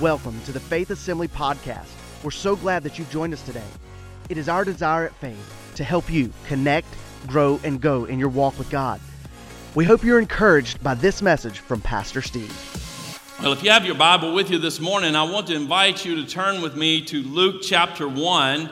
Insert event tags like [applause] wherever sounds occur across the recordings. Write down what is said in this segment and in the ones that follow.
Welcome to the Faith Assembly Podcast. We're so glad that you've joined us today. It is our desire at Faith to help you connect, grow, and go in your walk with God. We hope you're encouraged by this message from Pastor Steve. Well, if you have your Bible with you this morning, I want to invite you to turn with me to Luke chapter 1.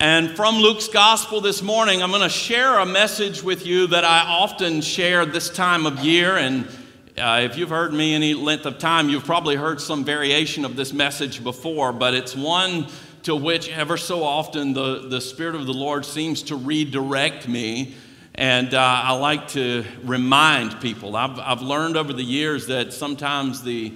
And from Luke's gospel this morning, I'm going to share a message with you that I often share this time of year. And uh, if you've heard me any length of time, you've probably heard some variation of this message before, but it's one to which ever so often the, the Spirit of the Lord seems to redirect me. And uh, I like to remind people. I've, I've learned over the years that sometimes the,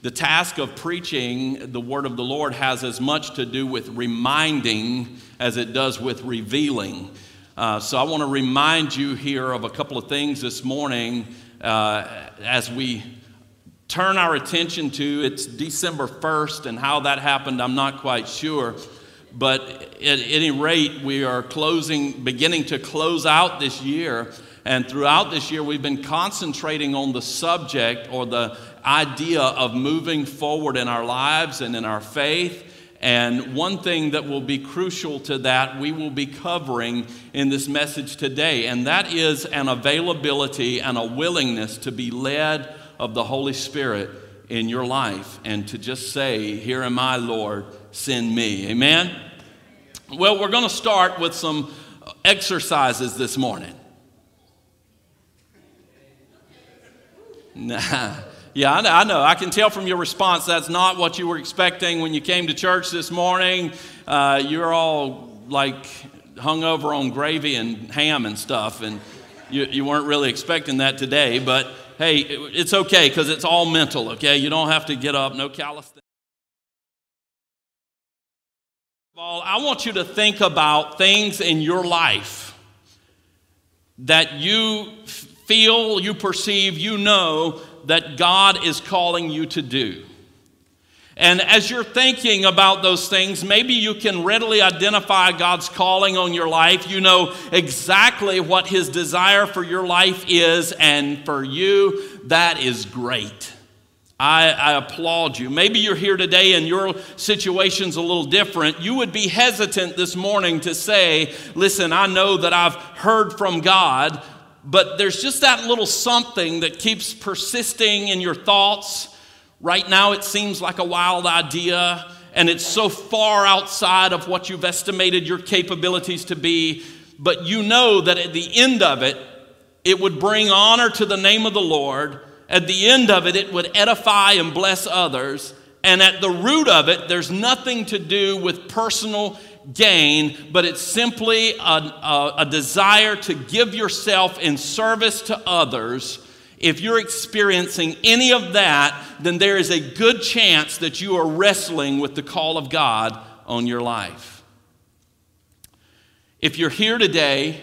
the task of preaching the word of the Lord has as much to do with reminding as it does with revealing. Uh, so I want to remind you here of a couple of things this morning uh, as we turn our attention to it's December 1st and how that happened, I'm not quite sure. But at any rate, we are closing, beginning to close out this year. And throughout this year, we've been concentrating on the subject or the idea of moving forward in our lives and in our faith. And one thing that will be crucial to that, we will be covering in this message today, and that is an availability and a willingness to be led of the Holy Spirit in your life and to just say, Here am I, Lord, send me. Amen? Well, we're going to start with some exercises this morning. [laughs] Nah. Yeah, I know. I can tell from your response that's not what you were expecting when you came to church this morning. Uh, you're all like hung over on gravy and ham and stuff, and you, you weren't really expecting that today. But hey, it, it's okay because it's all mental, okay? You don't have to get up, no calisthenics. I want you to think about things in your life that you feel, you perceive, you know that God is calling you to do. And as you're thinking about those things, maybe you can readily identify God's calling on your life. You know exactly what His desire for your life is, and for you, that is great. I, I, applaud you. Maybe you're here today and your situation's a little different. You would be hesitant this morning to say, Listen, I know that I've heard from God, but there's just that little something that keeps persisting in your thoughts. Right now, it seems like a wild idea, and it's so far outside of what you've estimated your capabilities to be. But you know that at the end of it, it would bring honor to the name of the Lord. At the end of it, it would edify and bless others. And at the root of it, there's nothing to do with personal gain, but it's simply a, a, a, desire to give yourself in service to others. If you're experiencing any of that, then there is a good chance that you are wrestling with the call of God on your life. If you're here today,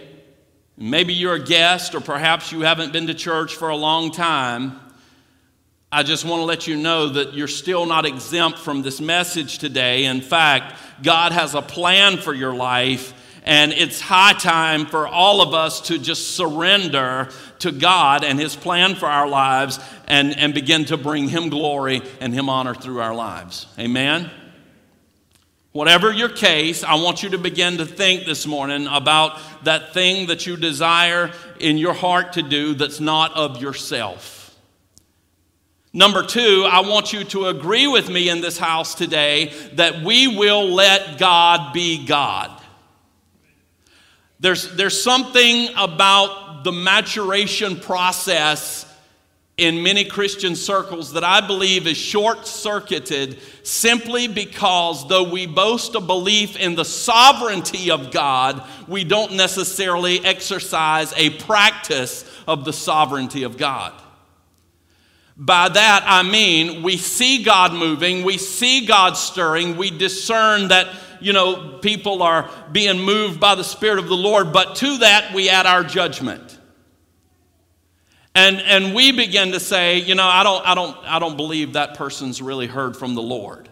maybe you're a guest, or perhaps you haven't been to church for a long time. I just want to let you know that you're still not exempt from this message today. In fact, God has a plan for your life, and it's high time for all of us to just surrender to God and His plan for our lives and, and begin to bring Him glory and Him honor through our lives. Amen? Whatever your case, I want you to begin to think this morning about that thing that you desire in your heart to do that's not of yourself. Number two, I want you to agree with me in this house today that we will let God be God. There's, there's something about the maturation process in many Christian circles that I believe is short circuited simply because though we boast a belief in the sovereignty of God, we don't necessarily exercise a practice of the sovereignty of God. By that I mean we see God moving, we see God stirring, we discern that, you know, people are being moved by the Spirit of the Lord, but to that we add our judgment. And, and we begin to say, you know, I don't, I, don't, I don't believe that person's really heard from the Lord.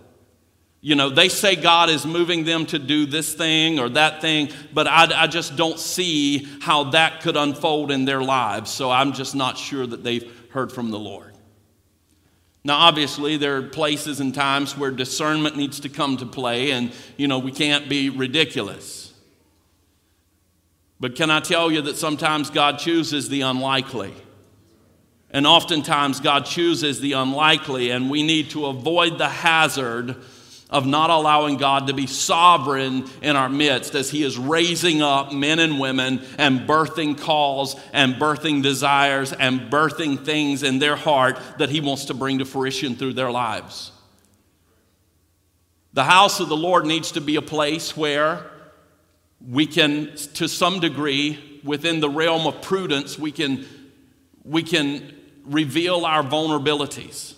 You know, they say God is moving them to do this thing or that thing, but I, I just don't see how that could unfold in their lives. So I'm just not sure that they've heard from the Lord. Now, obviously, there are places and times where discernment needs to come to play, and, you know, we can't be ridiculous. But can I tell you that sometimes God chooses the unlikely? And oftentimes, God chooses the unlikely, and we need to avoid the hazard of not allowing God to be sovereign in our midst as He is raising up men and women and birthing calls and birthing desires and birthing things in their heart that He wants to bring to fruition through their lives. The house of the Lord needs to be a place where we can, to some degree, within the realm of prudence, we can, we can reveal our vulnerabilities.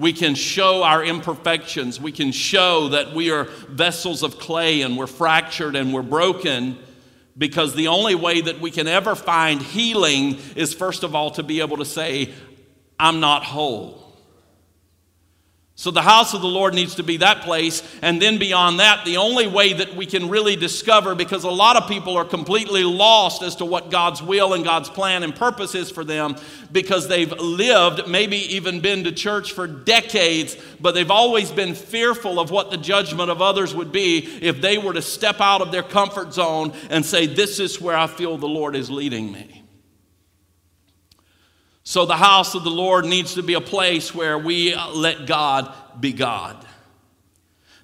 We can show our imperfections. We can show that we are vessels of clay and we're fractured and we're broken because the only way that we can ever find healing is, first of all, to be able to say, I'm not whole. So the house of the Lord needs to be that place. And then beyond that, the only way that we can really discover, because a lot of people are completely lost as to what God's will and God's plan and purpose is for them, because they've lived, maybe even been to church for decades, but they've always been fearful of what the judgment of others would be if they were to step out of their comfort zone and say, This is where I feel the Lord is leading me. So, the house of the Lord needs to be a place where we let God be God.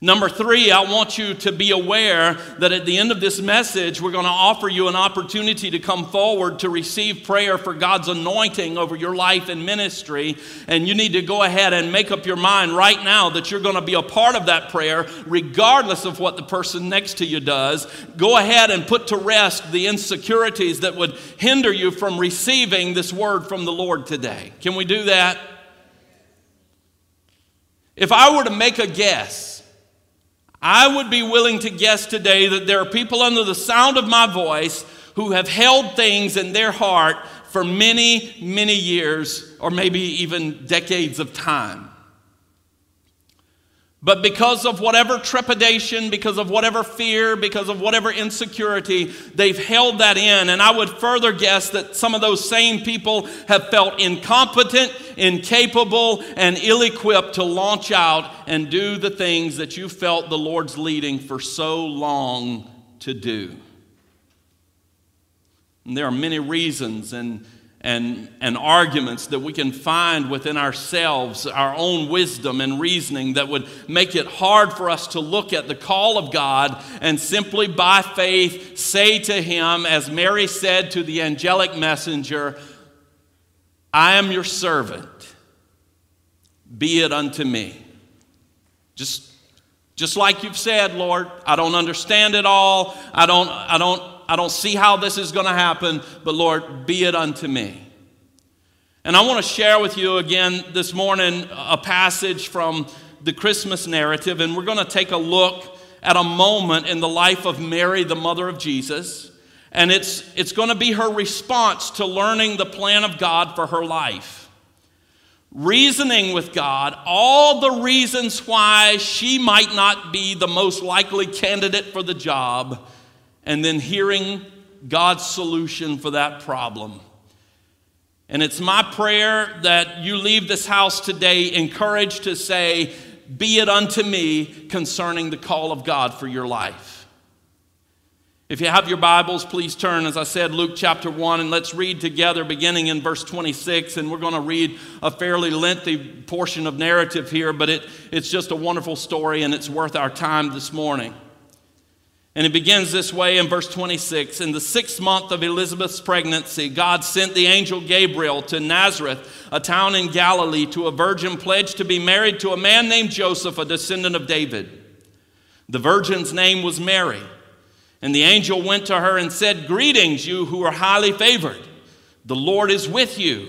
Number three, I want you to be aware that at the end of this message, we're going to offer you an opportunity to come forward to receive prayer for God's anointing over your life and ministry. And you need to go ahead and make up your mind right now that you're going to be a part of that prayer, regardless of what the person next to you does. Go ahead and put to rest the insecurities that would hinder you from receiving this word from the Lord today. Can we do that? If I were to make a guess, I would be willing to guess today that there are people under the sound of my voice who have held things in their heart for many, many years, or maybe even decades of time. But because of whatever trepidation, because of whatever fear, because of whatever insecurity, they've held that in. And I would further guess that some of those same people have felt incompetent, incapable, and ill equipped to launch out and do the things that you felt the Lord's leading for so long to do. And there are many reasons, and and, and arguments that we can find within ourselves, our own wisdom and reasoning that would make it hard for us to look at the call of God and simply by faith say to Him, as Mary said to the angelic messenger, I am your servant, be it unto me. Just, just like you've said, Lord, I don't understand it all. I don't, I don't I don't see how this is going to happen, but Lord, be it unto me. And I want to share with you again this morning a passage from the Christmas narrative, and we're going to take a look at a moment in the life of Mary, the mother of Jesus. And it's, it's going to be her response to learning the plan of God for her life. Reasoning with God, all the reasons why she might not be the most likely candidate for the job and then hearing God's solution for that problem. And it's my prayer that you leave this house today encouraged to say, Be it unto me concerning the call of God for your life. If you have your Bibles, please turn, as I said, Luke chapter 1, and let's read together beginning in verse 26. And we're going to read a fairly lengthy portion of narrative here, but it, it's just a wonderful story and it's worth our time this morning. And it begins this way in verse 26 In the sixth month of Elizabeth's pregnancy, God sent the angel Gabriel to Nazareth, a town in Galilee, to a virgin pledged to be married to a man named Joseph, a descendant of David. The virgin's name was Mary. And the angel went to her and said, Greetings, you who are highly favored. The Lord is with you.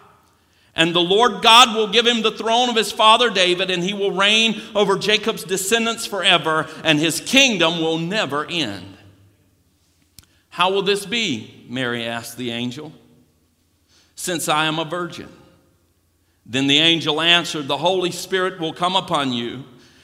And the Lord God will give him the throne of his father David, and he will reign over Jacob's descendants forever, and his kingdom will never end. How will this be? Mary asked the angel, since I am a virgin. Then the angel answered, The Holy Spirit will come upon you,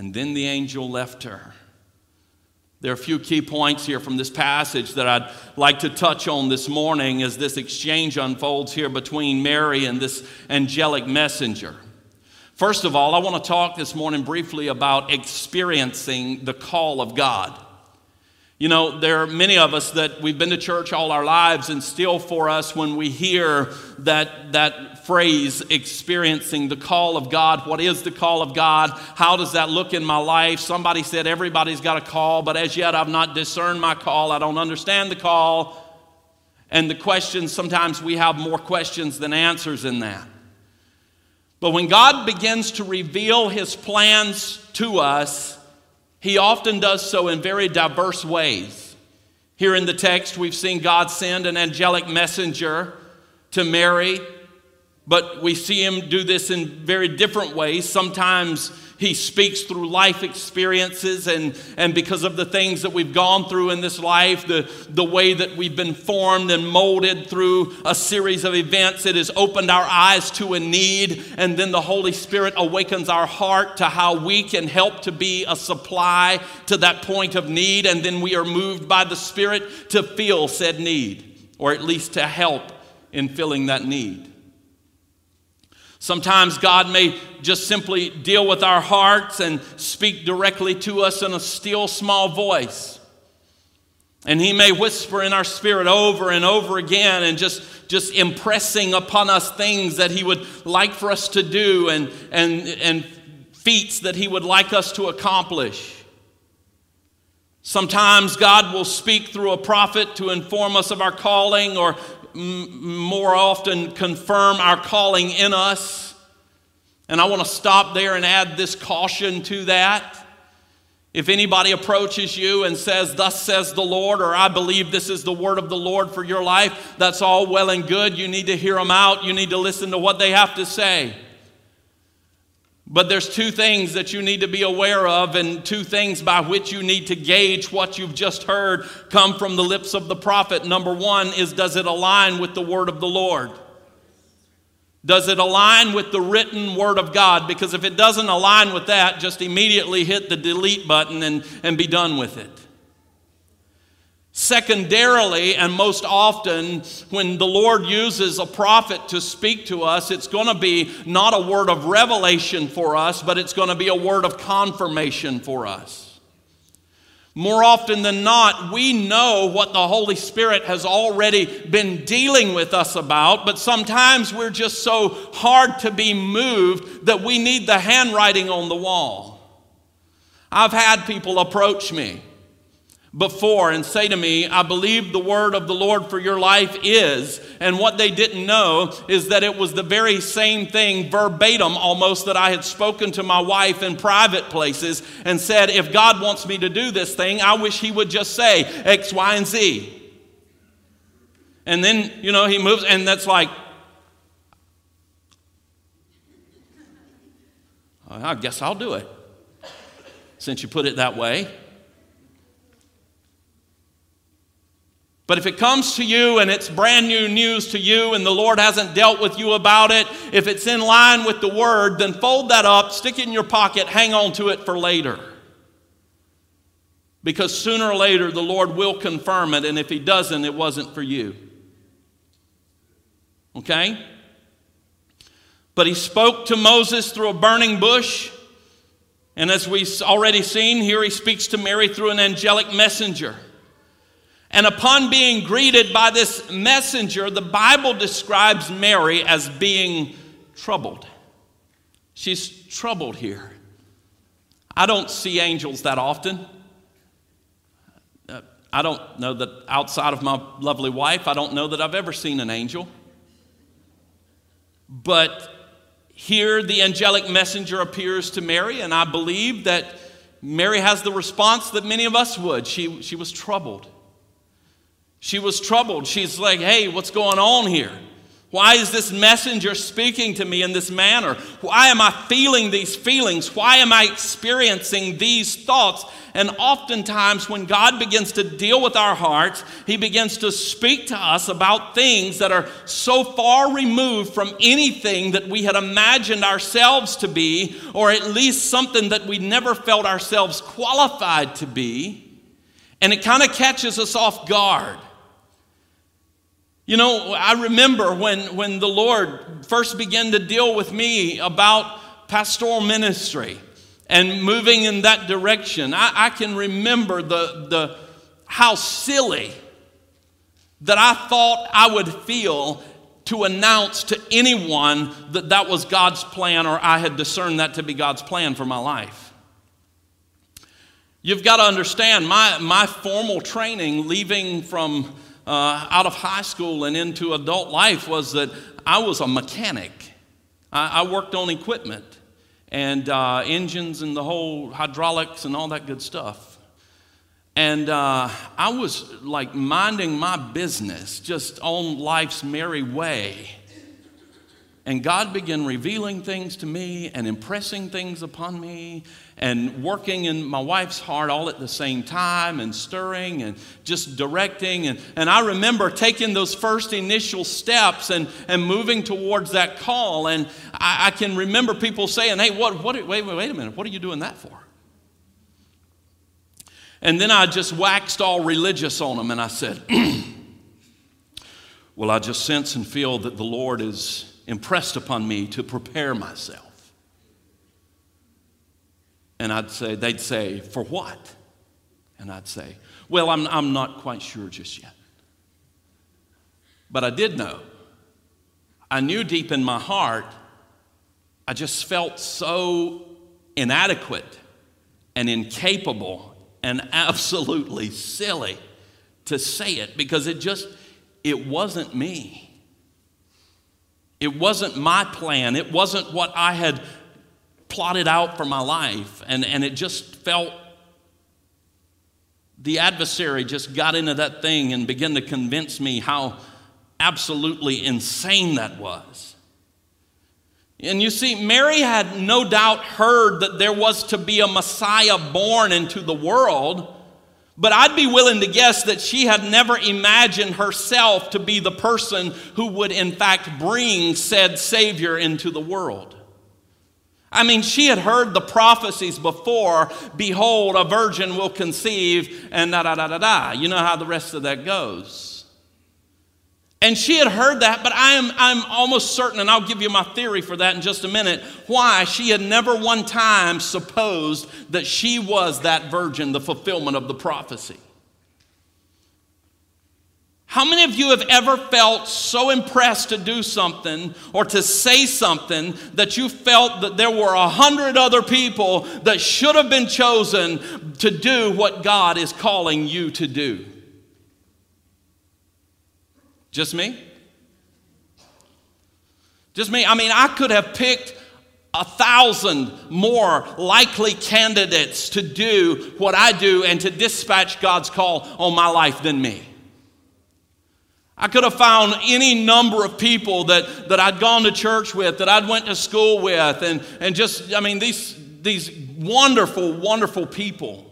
And then the angel left her. There are a few key points here from this passage that I'd like to touch on this morning as this exchange unfolds here between Mary and this angelic messenger. First of all, I want to talk this morning briefly about experiencing the call of God. You know, there are many of us that we've been to church all our lives, and still for us, when we hear that, that phrase, experiencing the call of God, what is the call of God? How does that look in my life? Somebody said everybody's got a call, but as yet I've not discerned my call. I don't understand the call. And the questions, sometimes we have more questions than answers in that. But when God begins to reveal his plans to us, he often does so in very diverse ways. Here in the text, we've seen God send an angelic messenger to Mary, but we see him do this in very different ways. Sometimes he speaks through life experiences and, and because of the things that we've gone through in this life, the, the way that we've been formed and molded through a series of events, it has opened our eyes to a need. And then the Holy Spirit awakens our heart to how we can help to be a supply to that point of need. And then we are moved by the Spirit to feel said need, or at least to help in filling that need. Sometimes God may just simply deal with our hearts and speak directly to us in a still small voice. And He may whisper in our spirit over and over again and just, just impressing upon us things that He would like for us to do and, and, and feats that He would like us to accomplish. Sometimes God will speak through a prophet to inform us of our calling or more often confirm our calling in us. And I want to stop there and add this caution to that. If anybody approaches you and says, Thus says the Lord, or I believe this is the word of the Lord for your life, that's all well and good. You need to hear them out. You need to listen to what they have to say. But there's two things that you need to be aware of, and two things by which you need to gauge what you've just heard come from the lips of the prophet. Number one is does it align with the word of the Lord? Does it align with the written word of God? Because if it doesn't align with that, just immediately hit the delete button and, and be done with it. Secondarily, and most often, when the Lord uses a prophet to speak to us, it's going to be not a word of revelation for us, but it's going to be a word of confirmation for us. More often than not, we know what the Holy Spirit has already been dealing with us about, but sometimes we're just so hard to be moved that we need the handwriting on the wall. I've had people approach me before and say to me, I believe the word of the Lord for your life is. And what they didn't know is that it was the very same thing, verbatim almost, that I had spoken to my wife in private places and said, if God wants me to do this thing, I wish He would just say X, Y, and Z. And then, you know, He moves, and that's like, I guess I'll do it since you put it that way. But if it comes to you and it's brand new news to you and the Lord hasn't dealt with you about it, if it's in line with the word, then fold that up, stick it in your pocket, hang on to it for later. Because sooner or later the Lord will confirm it, and if He doesn't, it wasn't for you. Okay? But He spoke to Moses through a burning bush. And as we've already seen, here He speaks to Mary through an angelic messenger. And upon being greeted by this messenger, the Bible describes Mary as being troubled. She's troubled here. I don't see angels that often. Uh, I don't know that outside of my lovely wife, I don't know that I've ever seen an angel. But here the angelic messenger appears to Mary, and I believe that Mary has the response that many of us would. She, she was troubled. She was troubled. She's like, hey, what's going on here? Why is this messenger speaking to me in this manner? Why am I feeling these feelings? Why am I experiencing these thoughts? And oftentimes, when God begins to deal with our hearts, He begins to speak to us about things that are so far removed from anything that we had imagined ourselves to be, or at least something that we never felt ourselves qualified to be. And it kind of catches us off guard. You know, I remember when, when the Lord first began to deal with me about pastoral ministry and moving in that direction. I, I can remember the, the, how silly that I thought I would feel to announce to anyone that that was God's plan or I had discerned that to be God's plan for my life. You've got to understand, my, my formal training, leaving from uh, out of high school and into adult life was that I was a mechanic. I, I worked on equipment and uh, engines and the whole hydraulics and all that good stuff. And uh, I was like minding my business, just on life's merry way. And God began revealing things to me and impressing things upon me and working in my wife's heart all at the same time and stirring and just directing. And, and I remember taking those first initial steps and, and moving towards that call. And I, I can remember people saying, Hey, what, what, wait, wait, wait a minute, what are you doing that for? And then I just waxed all religious on them and I said, [clears throat] Well, I just sense and feel that the Lord is impressed upon me to prepare myself. And I'd say, they'd say, for what? And I'd say, well, I'm, I'm not quite sure just yet. But I did know. I knew deep in my heart, I just felt so inadequate and incapable and absolutely silly to say it because it just, it wasn't me. It wasn't my plan, it wasn't what I had plotted out for my life. And, and it just felt the adversary just got into that thing and began to convince me how absolutely insane that was. And you see, Mary had no doubt heard that there was to be a Messiah born into the world. But I'd be willing to guess that she had never imagined herself to be the person who would, in fact, bring said Savior into the world. I mean, she had heard the prophecies before Behold, a virgin will conceive, and da da da da da. You know how the rest of that goes. And she had heard that, but I am, I'm almost certain, and I'll give you my theory for that in just a minute, why she had never one time supposed that she was that virgin, the fulfillment of the prophecy. How many of you have ever felt so impressed to do something or to say something that you felt that there were a hundred other people that should have been chosen to do what God is calling you to do? Just me? Just me? I mean, I could have picked a thousand more likely candidates to do what I do and to dispatch God's call on my life than me. I could have found any number of people that, that I'd gone to church with, that I'd went to school with, and, and just, I mean, these, these wonderful, wonderful people.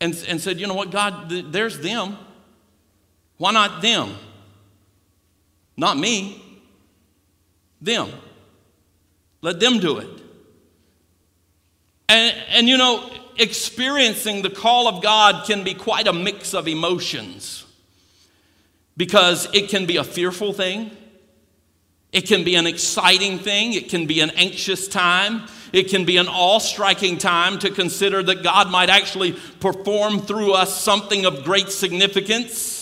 And, and said, you know what, God, th- there's them. Why not them? Not me. Them. Let them do it. And, and you know, experiencing the call of God can be quite a mix of emotions because it can be a fearful thing, it can be an exciting thing, it can be an anxious time, it can be an awe striking time to consider that God might actually perform through us something of great significance.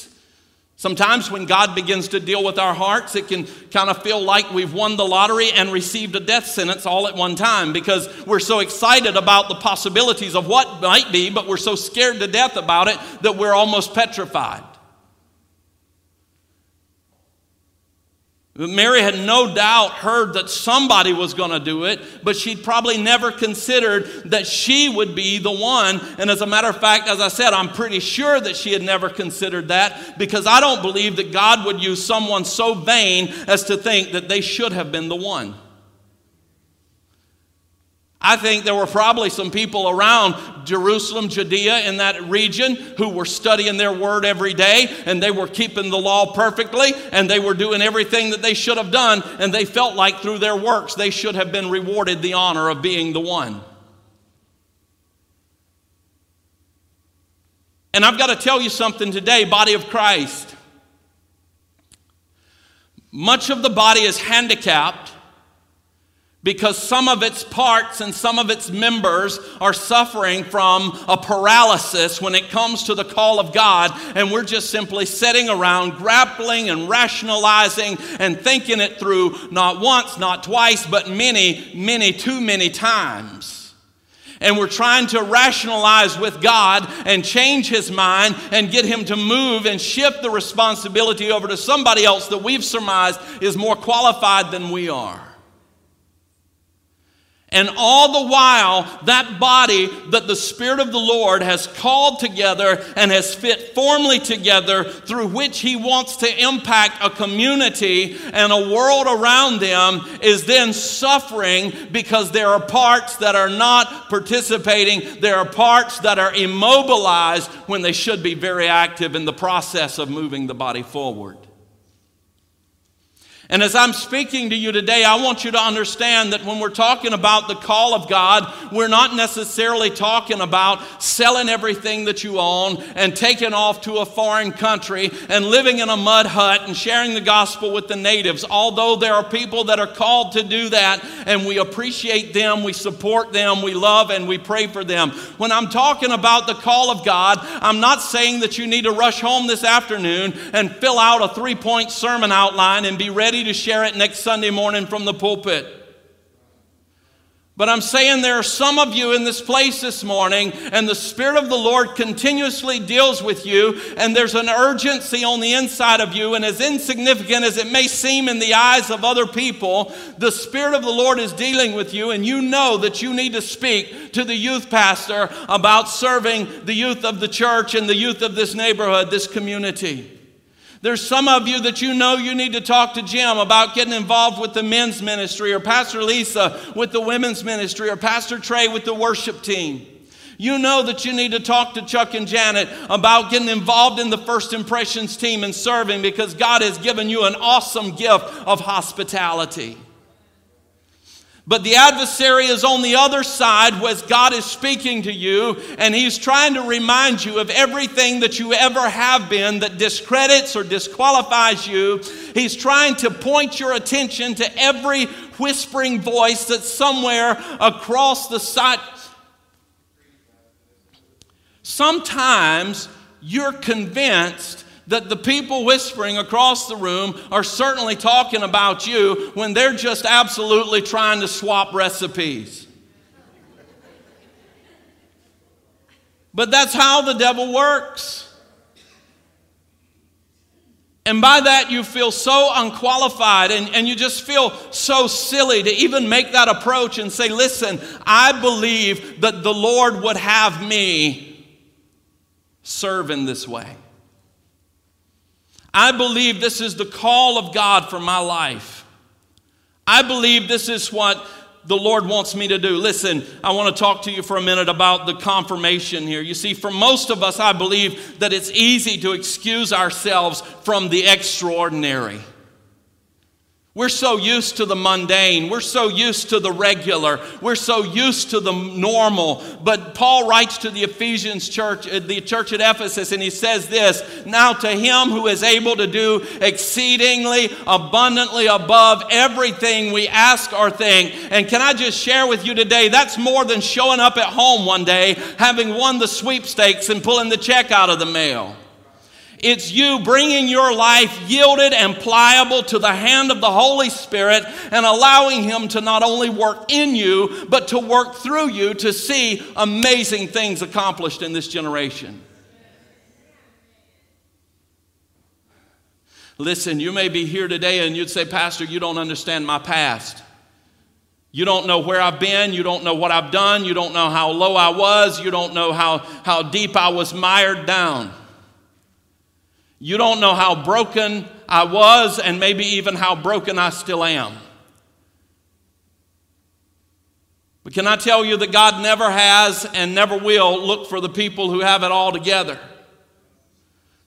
Sometimes when God begins to deal with our hearts, it can kind of feel like we've won the lottery and received a death sentence all at one time because we're so excited about the possibilities of what might be, but we're so scared to death about it that we're almost petrified. Mary had no doubt heard that somebody was going to do it, but she'd probably never considered that she would be the one. And as a matter of fact, as I said, I'm pretty sure that she had never considered that because I don't believe that God would use someone so vain as to think that they should have been the one. I think there were probably some people around Jerusalem, Judea, in that region who were studying their word every day and they were keeping the law perfectly and they were doing everything that they should have done and they felt like through their works they should have been rewarded the honor of being the one. And I've got to tell you something today, body of Christ. Much of the body is handicapped because some of its parts and some of its members are suffering from a paralysis when it comes to the call of God, and we're just simply sitting around grappling and rationalizing and thinking it through not once, not twice, but many, many, too many times. And we're trying to rationalize with God and change his mind and get him to move and shift the responsibility over to somebody else that we've surmised is more qualified than we are. And all the while, that body that the Spirit of the Lord has called together and has fit formally together through which He wants to impact a community and a world around them is then suffering because there are parts that are not participating. There are parts that are immobilized when they should be very active in the process of moving the body forward. And as I'm speaking to you today, I want you to understand that when we're talking about the call of God, we're not necessarily talking about selling everything that you own and taking off to a foreign country and living in a mud hut and sharing the gospel with the natives. Although there are people that are called to do that, and we appreciate them, we support them, we love and we pray for them. When I'm talking about the call of God, I'm not saying that you need to rush home this afternoon and fill out a three point sermon outline and be ready ready to share it next Sunday morning from the pulpit. But I'm saying there are some of you in this place this morning, and the Spirit of the Lord continuously deals with you, and there's an urgency on the inside of you, and as insignificant as it may seem in the eyes of other people, the Spirit of the Lord is dealing with you, and you know that you need to speak to the youth pastor about serving the youth of the church and the youth of this neighborhood, this community. There's some of you that you know you need to talk to Jim about getting involved with the men's ministry, or Pastor Lisa with the women's ministry, or Pastor Trey with the worship team. You know that you need to talk to Chuck and Janet about getting involved in the First Impressions team and serving because God has given you an awesome gift of hospitality. But the adversary is on the other side as God is speaking to you, and he's trying to remind you of everything that you ever have been that discredits or disqualifies you. He's trying to point your attention to every whispering voice that's somewhere across the site. Sometimes you're convinced that the people whispering across the room are certainly talking about you when they're just absolutely trying to swap recipes. But that's how the devil works. And by that, you feel so unqualified and, and you just feel so silly to even make that approach and say, Listen, I believe that the Lord would have me serve in this way. I believe this is the call of God for my life. I believe this is what the Lord wants me to do. Listen, I want to talk to you for a minute about the confirmation here. You see, for most of us, I believe that it's easy to excuse ourselves from the extraordinary. We're so used to the mundane. We're so used to the regular. We're so used to the normal. But Paul writes to the Ephesians church, uh, the church at Ephesus, and he says this Now to him who is able to do exceedingly abundantly above everything we ask or think. And can I just share with you today, that's more than showing up at home one day, having won the sweepstakes, and pulling the check out of the mail. It's you bringing your life yielded and pliable to the hand of the Holy Spirit and allowing Him to not only work in you, but to work through you to see amazing things accomplished in this generation. Listen, you may be here today and you'd say, Pastor, you don't understand my past. You don't know where I've been. You don't know what I've done. You don't know how low I was. You don't know how, how deep I was mired down. You don't know how broken I was and maybe even how broken I still am. But can I tell you that God never has and never will look for the people who have it all together?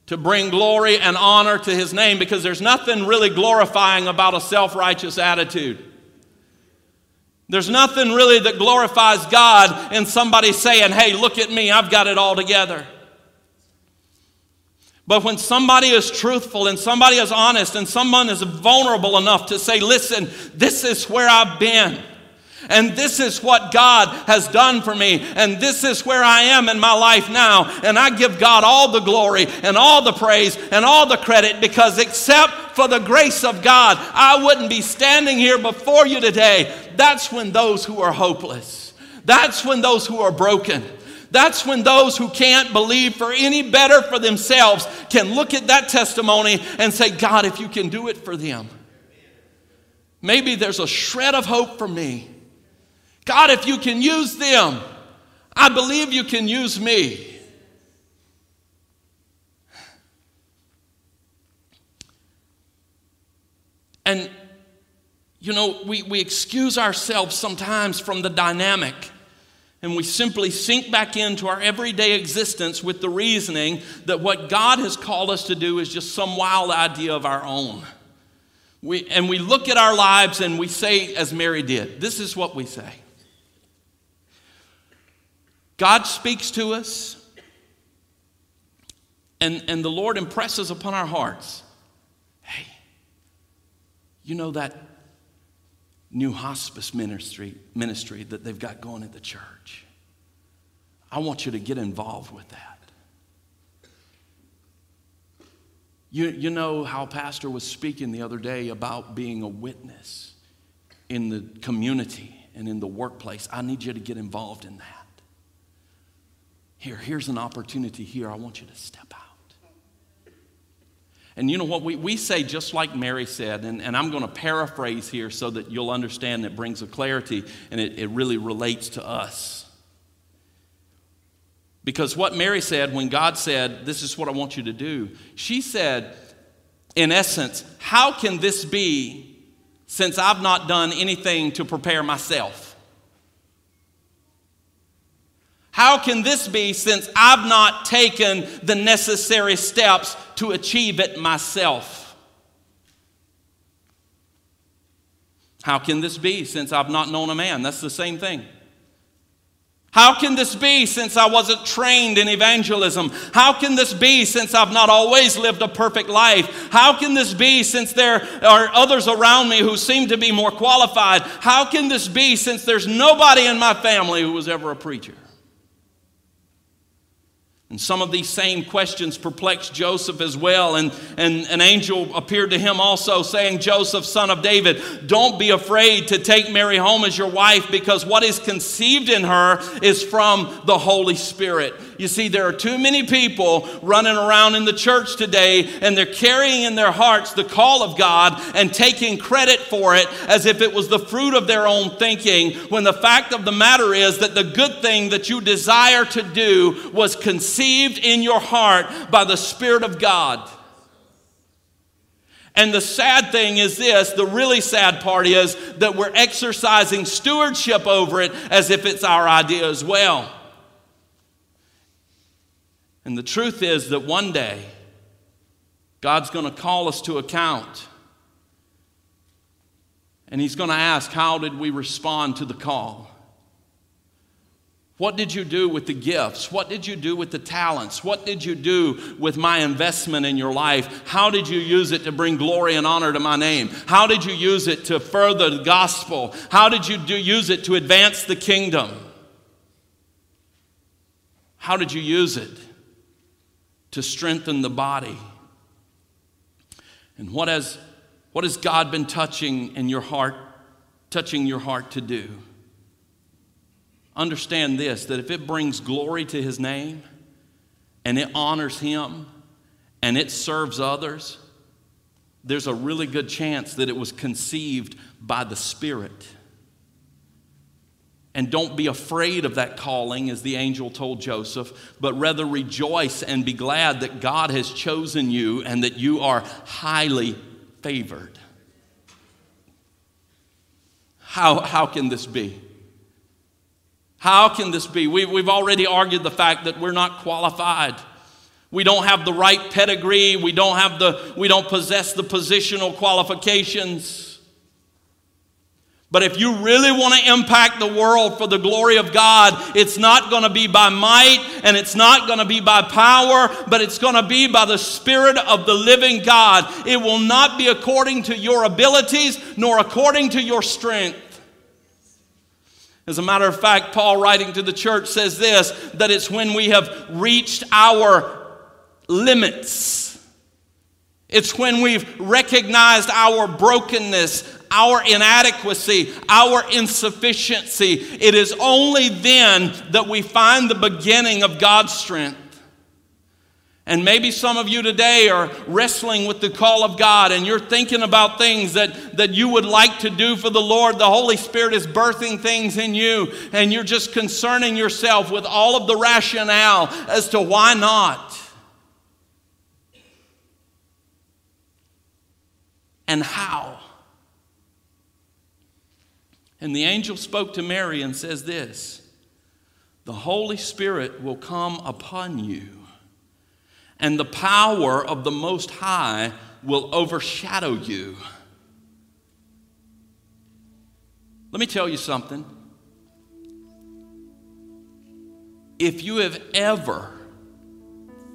to bring glory and honor to his name because there's nothing really glorifying about a self righteous attitude. There's nothing really that glorifies God in somebody saying, Hey, look at me, I've got it all together. But when somebody is truthful and somebody is honest and someone is vulnerable enough to say, Listen, this is where I've been. And this is what God has done for me. And this is where I am in my life now. And I give God all the glory and all the praise and all the credit because, except for the grace of God, I wouldn't be standing here before you today. That's when those who are hopeless, that's when those who are broken, that's when those who can't believe for any better for themselves can look at that testimony and say, God, if you can do it for them, maybe there's a shred of hope for me. God, if you can use them, I believe you can use me. And, you know, we, we excuse ourselves sometimes from the dynamic and we simply sink back into our everyday existence with the reasoning that what God has called us to do is just some wild idea of our own. We, and we look at our lives and we say, as Mary did, this is what we say God speaks to us, and, and the Lord impresses upon our hearts hey, you know that new hospice ministry, ministry that they've got going at the church? I want you to get involved with that. You, you know how Pastor was speaking the other day about being a witness in the community and in the workplace. I need you to get involved in that. Here, here's an opportunity here. I want you to step out. And you know what? We, we say just like Mary said, and, and I'm going to paraphrase here so that you'll understand it brings a clarity and it, it really relates to us. Because what Mary said when God said, This is what I want you to do, she said, in essence, How can this be since I've not done anything to prepare myself? How can this be since I've not taken the necessary steps to achieve it myself? How can this be since I've not known a man? That's the same thing. How can this be since I wasn't trained in evangelism? How can this be since I've not always lived a perfect life? How can this be since there are others around me who seem to be more qualified? How can this be since there's nobody in my family who was ever a preacher? And some of these same questions perplexed Joseph as well. And, and an angel appeared to him also, saying, Joseph, son of David, don't be afraid to take Mary home as your wife, because what is conceived in her is from the Holy Spirit. You see, there are too many people running around in the church today, and they're carrying in their hearts the call of God and taking credit for it as if it was the fruit of their own thinking, when the fact of the matter is that the good thing that you desire to do was conceived in your heart by the Spirit of God. And the sad thing is this the really sad part is that we're exercising stewardship over it as if it's our idea as well. And the truth is that one day, God's going to call us to account. And He's going to ask, How did we respond to the call? What did you do with the gifts? What did you do with the talents? What did you do with my investment in your life? How did you use it to bring glory and honor to my name? How did you use it to further the gospel? How did you do, use it to advance the kingdom? How did you use it? To strengthen the body. And what has, what has God been touching in your heart, touching your heart to do? Understand this that if it brings glory to his name and it honors him and it serves others, there's a really good chance that it was conceived by the Spirit. And don't be afraid of that calling, as the angel told Joseph, but rather rejoice and be glad that God has chosen you and that you are highly favored. How, how can this be? How can this be? We, we've already argued the fact that we're not qualified. We don't have the right pedigree. We don't, have the, we don't possess the positional qualifications. But if you really want to impact the world for the glory of God, it's not going to be by might and it's not going to be by power, but it's going to be by the Spirit of the living God. It will not be according to your abilities nor according to your strength. As a matter of fact, Paul, writing to the church, says this that it's when we have reached our limits. It's when we've recognized our brokenness, our inadequacy, our insufficiency. It is only then that we find the beginning of God's strength. And maybe some of you today are wrestling with the call of God and you're thinking about things that, that you would like to do for the Lord. The Holy Spirit is birthing things in you, and you're just concerning yourself with all of the rationale as to why not. And how. And the angel spoke to Mary and says this The Holy Spirit will come upon you, and the power of the Most High will overshadow you. Let me tell you something. If you have ever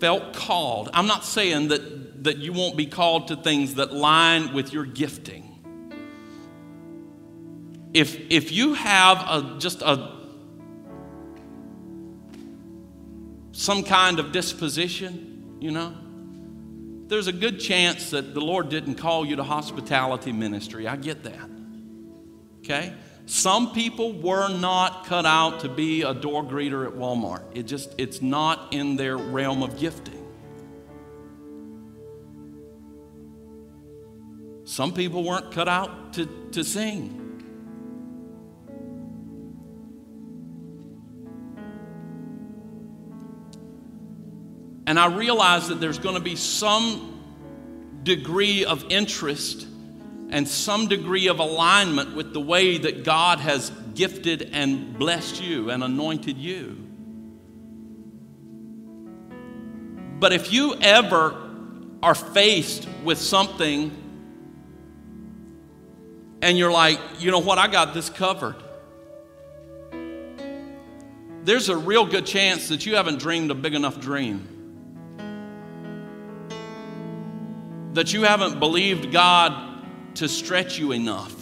felt called, I'm not saying that, that you won't be called to things that line with your gifting if, if you have a, just a, some kind of disposition, you know, there's a good chance that the Lord didn't call you to hospitality ministry. I get that. Okay? Some people were not cut out to be a door greeter at Walmart. It just it's not in their realm of gifting. Some people weren't cut out to, to sing. And I realize that there's going to be some degree of interest and some degree of alignment with the way that God has gifted and blessed you and anointed you. But if you ever are faced with something and you're like, you know what, I got this covered. There's a real good chance that you haven't dreamed a big enough dream. That you haven't believed God to stretch you enough.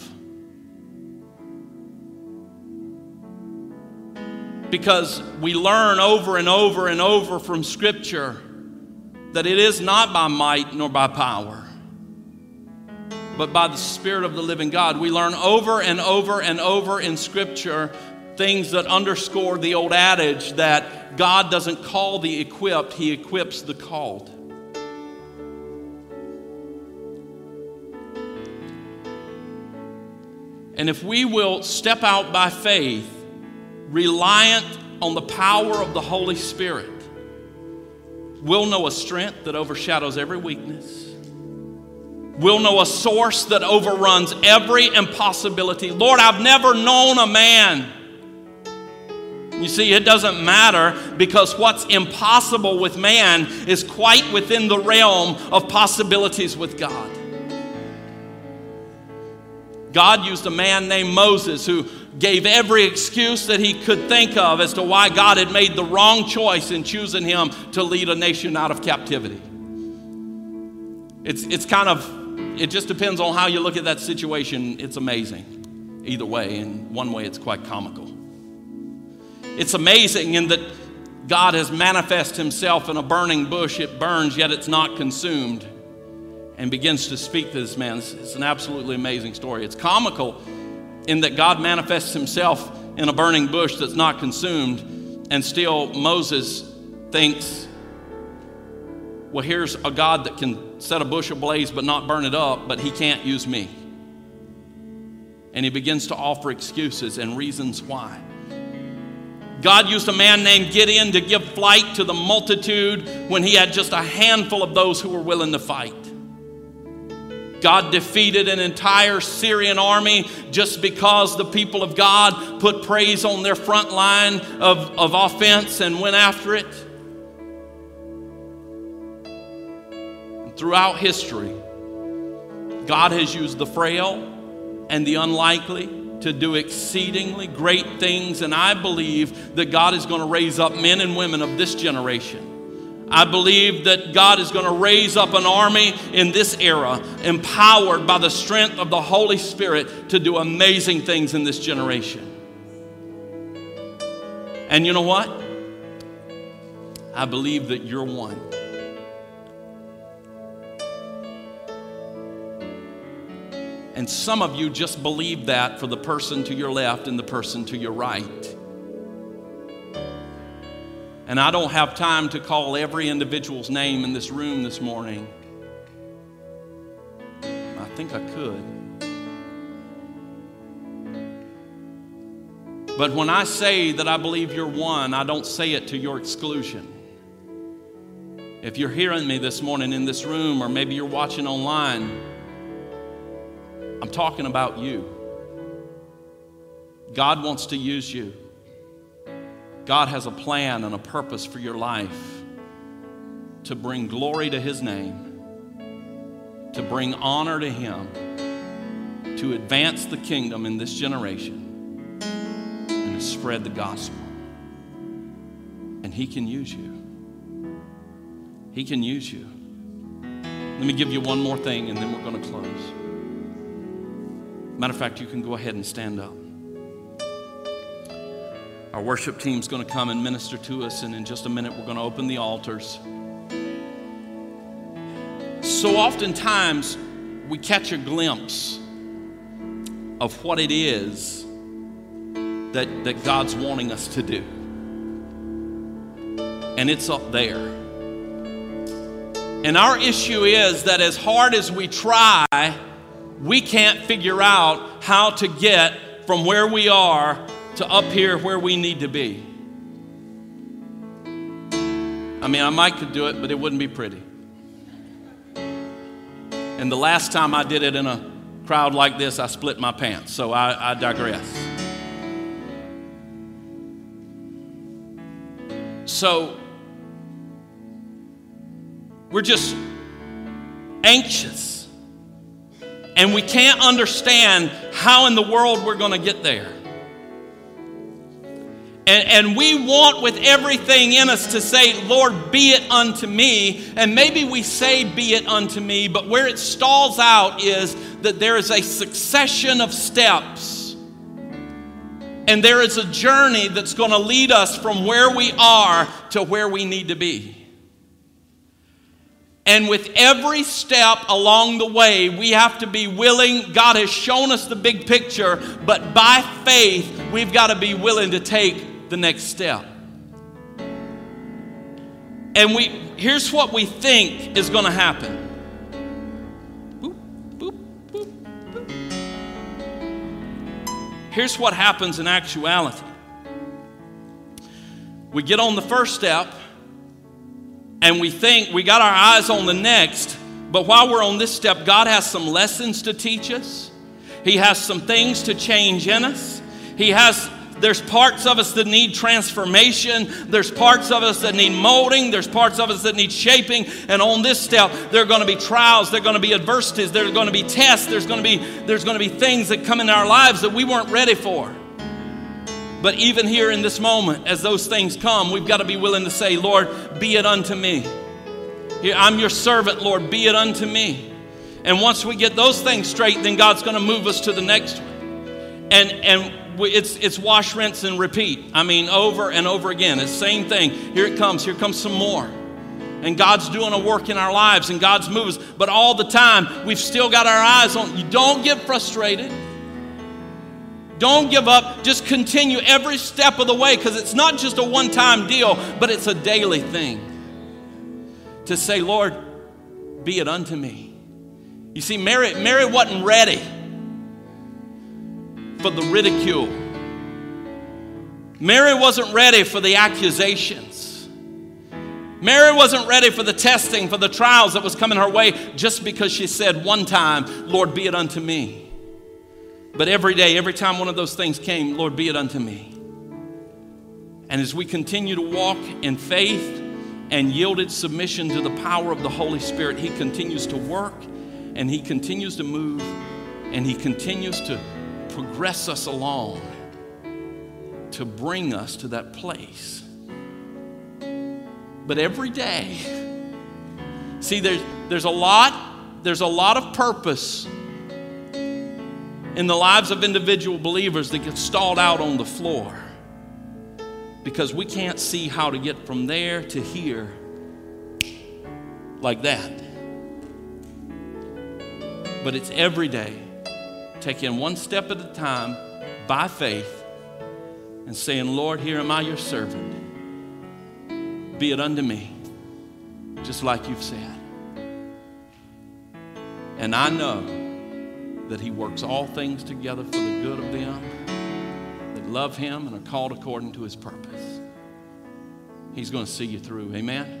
Because we learn over and over and over from Scripture that it is not by might nor by power, but by the Spirit of the living God. We learn over and over and over in Scripture things that underscore the old adage that God doesn't call the equipped, He equips the called. And if we will step out by faith, reliant on the power of the Holy Spirit, we'll know a strength that overshadows every weakness. We'll know a source that overruns every impossibility. Lord, I've never known a man. You see, it doesn't matter because what's impossible with man is quite within the realm of possibilities with God. God used a man named Moses who gave every excuse that he could think of as to why God had made the wrong choice in choosing him to lead a nation out of captivity. It's, it's kind of, it just depends on how you look at that situation. It's amazing either way. In one way, it's quite comical. It's amazing in that God has manifested himself in a burning bush. It burns, yet it's not consumed. And begins to speak to this man. It's an absolutely amazing story. It's comical in that God manifests himself in a burning bush that's not consumed, and still Moses thinks, well, here's a God that can set a bush ablaze but not burn it up, but he can't use me. And he begins to offer excuses and reasons why. God used a man named Gideon to give flight to the multitude when he had just a handful of those who were willing to fight. God defeated an entire Syrian army just because the people of God put praise on their front line of, of offense and went after it. And throughout history, God has used the frail and the unlikely to do exceedingly great things, and I believe that God is going to raise up men and women of this generation. I believe that God is going to raise up an army in this era, empowered by the strength of the Holy Spirit to do amazing things in this generation. And you know what? I believe that you're one. And some of you just believe that for the person to your left and the person to your right. And I don't have time to call every individual's name in this room this morning. I think I could. But when I say that I believe you're one, I don't say it to your exclusion. If you're hearing me this morning in this room, or maybe you're watching online, I'm talking about you. God wants to use you. God has a plan and a purpose for your life to bring glory to His name, to bring honor to Him, to advance the kingdom in this generation, and to spread the gospel. And He can use you. He can use you. Let me give you one more thing and then we're going to close. Matter of fact, you can go ahead and stand up. Our worship team's going to come and minister to us, and in just a minute, we're going to open the altars. So oftentimes, we catch a glimpse of what it is that, that God's wanting us to do. And it's up there. And our issue is that as hard as we try, we can't figure out how to get from where we are to up here where we need to be. I mean, I might could do it, but it wouldn't be pretty. And the last time I did it in a crowd like this, I split my pants. So I, I digress. So we're just anxious. And we can't understand how in the world we're going to get there. And, and we want with everything in us to say, Lord, be it unto me. And maybe we say, be it unto me, but where it stalls out is that there is a succession of steps. And there is a journey that's going to lead us from where we are to where we need to be. And with every step along the way, we have to be willing. God has shown us the big picture, but by faith, we've got to be willing to take the next step. And we here's what we think is going to happen. Boop, boop, boop, here's what happens in actuality. We get on the first step and we think we got our eyes on the next, but while we're on this step, God has some lessons to teach us. He has some things to change in us. He has there's parts of us that need transformation. There's parts of us that need molding. There's parts of us that need shaping. And on this step, there are going to be trials. There are going to be adversities. There are going to be tests. There's going to be, there's going to be things that come in our lives that we weren't ready for. But even here in this moment, as those things come, we've got to be willing to say, Lord, be it unto me. I'm your servant, Lord, be it unto me. And once we get those things straight, then God's going to move us to the next one. And, and it's, it's wash, rinse, and repeat. I mean, over and over again. It's the same thing. Here it comes. Here comes some more. And God's doing a work in our lives and God's moves. But all the time, we've still got our eyes on. You don't get frustrated. Don't give up. Just continue every step of the way because it's not just a one time deal, but it's a daily thing. To say, Lord, be it unto me. You see, Mary, Mary wasn't ready for the ridicule. Mary wasn't ready for the accusations. Mary wasn't ready for the testing, for the trials that was coming her way just because she said one time, Lord, be it unto me. But every day, every time one of those things came, Lord, be it unto me. And as we continue to walk in faith and yielded submission to the power of the Holy Spirit, He continues to work and He continues to move and He continues to progress us along to bring us to that place. But every day, see, there's, there's a lot, there's a lot of purpose in the lives of individual believers that get stalled out on the floor because we can't see how to get from there to here like that. But it's every day taking one step at a time by faith and saying, Lord, here am I, your servant. Be it unto me, just like you've said. And I know that He works all things together for the good of them that love Him and are called according to His purpose. He's going to see you through. Amen.